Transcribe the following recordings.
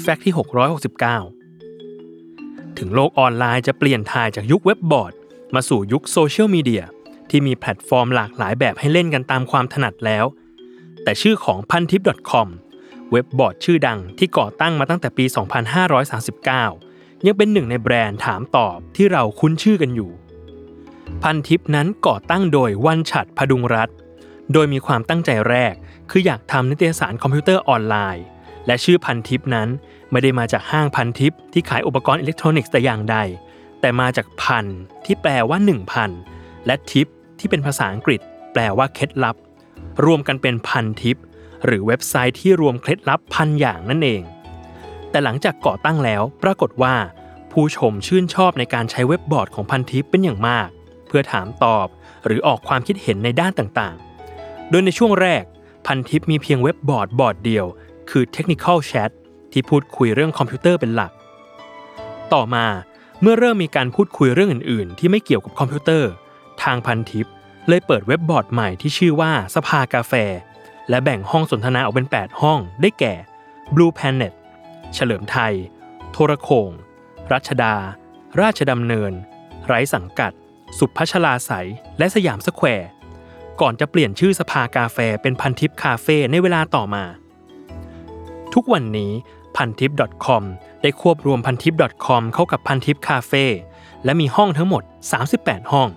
Fact ที่ 669 ถึงโลกออนไลน์จะเปลี่ยนถ่ายจากยุคเว็บบอร์ด มาสู่ยุคโซเชียลมีเดียที่มีแพลตฟอร์มหลากหลายแบบให้เล่นกันตามความถนัดแล้ว แต่ชื่อของพันทิป .com เว็บบอร์ดชื่อดังที่ก่อตั้งมาตั้งแต่ปี 2539 ยังเป็นหนึ่งในแบรนด์ถามตอบที่เราคุ้นชื่อกันอยู่ พันทิปนั้นก่อตั้งโดยวันฉัตร ผดุงรัตน์โดยมีความตั้งใจแรก คืออยากทำนิตยสารคอมพิวเตอร์ออนไลน์ และชื่อพันทิปนั้น ไม่ได้มาจากห้างพันทิปที่ขายอุปกรณ์อิเล็กทรอนิกส์แต่อย่างใด แต่มาจากพันที่แปลว่า 1000 และทิปที่เป็นภาษาอังกฤษ แปลว่าเคล็ดลับ รวมกันเป็นพันทิปหรือเว็บไซต์ที่รวมเคล็ดลับพันอย่างนั่นเอง แต่หลังจากก่อตั้งแล้วปรากฏว่า ผู้ชมชื่นชอบในการใช้เว็บบอร์ดของพันทิปเป็นอย่างมาก เพื่อถามตอบ หรือออกความคิดเห็นในด้านต่างๆ โดยในช่วงแรกพันทิปมีเพียงเว็บบอร์ดบอร์ดเดียว คือ Technical Chat ที่พูดคุยเรื่องคอมพิวเตอร์เป็นหลัก ต่อมาเมื่อเริ่มมีการพูดคุยเรื่องอื่น ๆ ที่ไม่เกี่ยวกับคอมพิวเตอร์ ทางพันทิปเลยเปิดเว็บบอร์ดใหม่ที่ชื่อว่าสภากาแฟ และแบ่งห้องสนทนาออกเป็น 8 ห้อง ได้แก่ Blue Planet เฉลิมไทย โทรโข่งรัชดา ราชดำเนิน ไร้สังกัด ศุภชลาศัยและสยามสแควร์ ก่อนจะเปลี่ยนชื่อสภากาแฟเป็นพันทิปคาเฟ่ในเวลาต่อมา ทุกวันนี้พันทิป .com ได้ควบรวมพันทิป .com เข้ากับพันทิปคาเฟ่และมีห้องทั้งหมด 38 ห้อง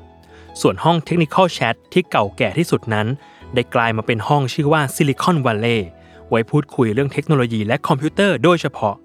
ส่วนห้อง Technical Chat ที่เก่าแก่ที่สุดนั้น ได้กลายมาเป็นห้องชื่อว่า Silicon Valley ไว้พูดคุยเรื่องเทคโนโลยีและคอมพิวเตอร์โดยเฉพาะ